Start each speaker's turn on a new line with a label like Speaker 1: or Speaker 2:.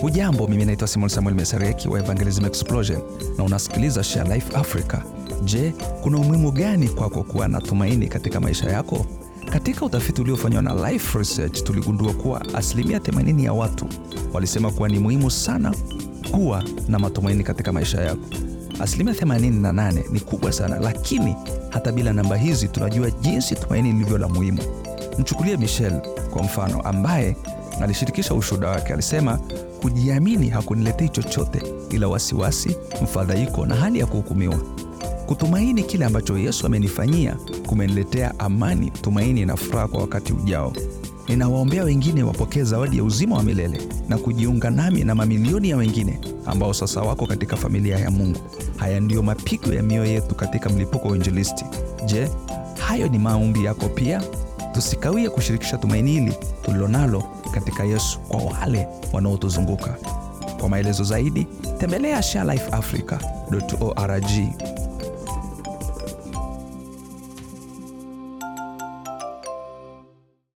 Speaker 1: Hujambo, mimi naitwa Simon Samuel Mesareki wa Evangelism Explosion na unasikiliza Share Life Africa. Je, kuna umuhimu gani kwako kuwa na tumaini katika maisha yako? Katika utafiti uliofanywa na Life Research tuligundua kuwa asilimia 80 ya watu walisema kuwa ni muhimu sana kuwa na matumaini katika maisha yako. Asilimia 88 ni kubwa sana, lakini hata bila namba hizi tunajua jinsi tumaini lilivyo la muhimu. Mchukulie Michelle kwa mfano, ambaye alishirikisha ushuhuda wake. Alisema, kujiamini hakuniletei chochote ila wasiwasi, mfadhaiko na hali ya kuhukumiwa. Kutumaini kile ambacho Yesu amenifanyia kumeniletea amani, tumaini na furaha kwa wakati ujao. Ninawaombea wengine wapokee zawadi ya uzima wa milele na kujiunga nami na mamilioni ya wengine ambao sasa wako katika familia ya Mungu. Haya ndiyo mapigo ya mioyo yetu katika mlipuko wa Injilisti. Je, hayo ni maombi yako pia? Tusikawie kushirikisha tumaini hili tulilonalo katika Yesu kwa wale wanaotuzunguka. Kwa maelezo zaidi tembelea sharelifeafrica.org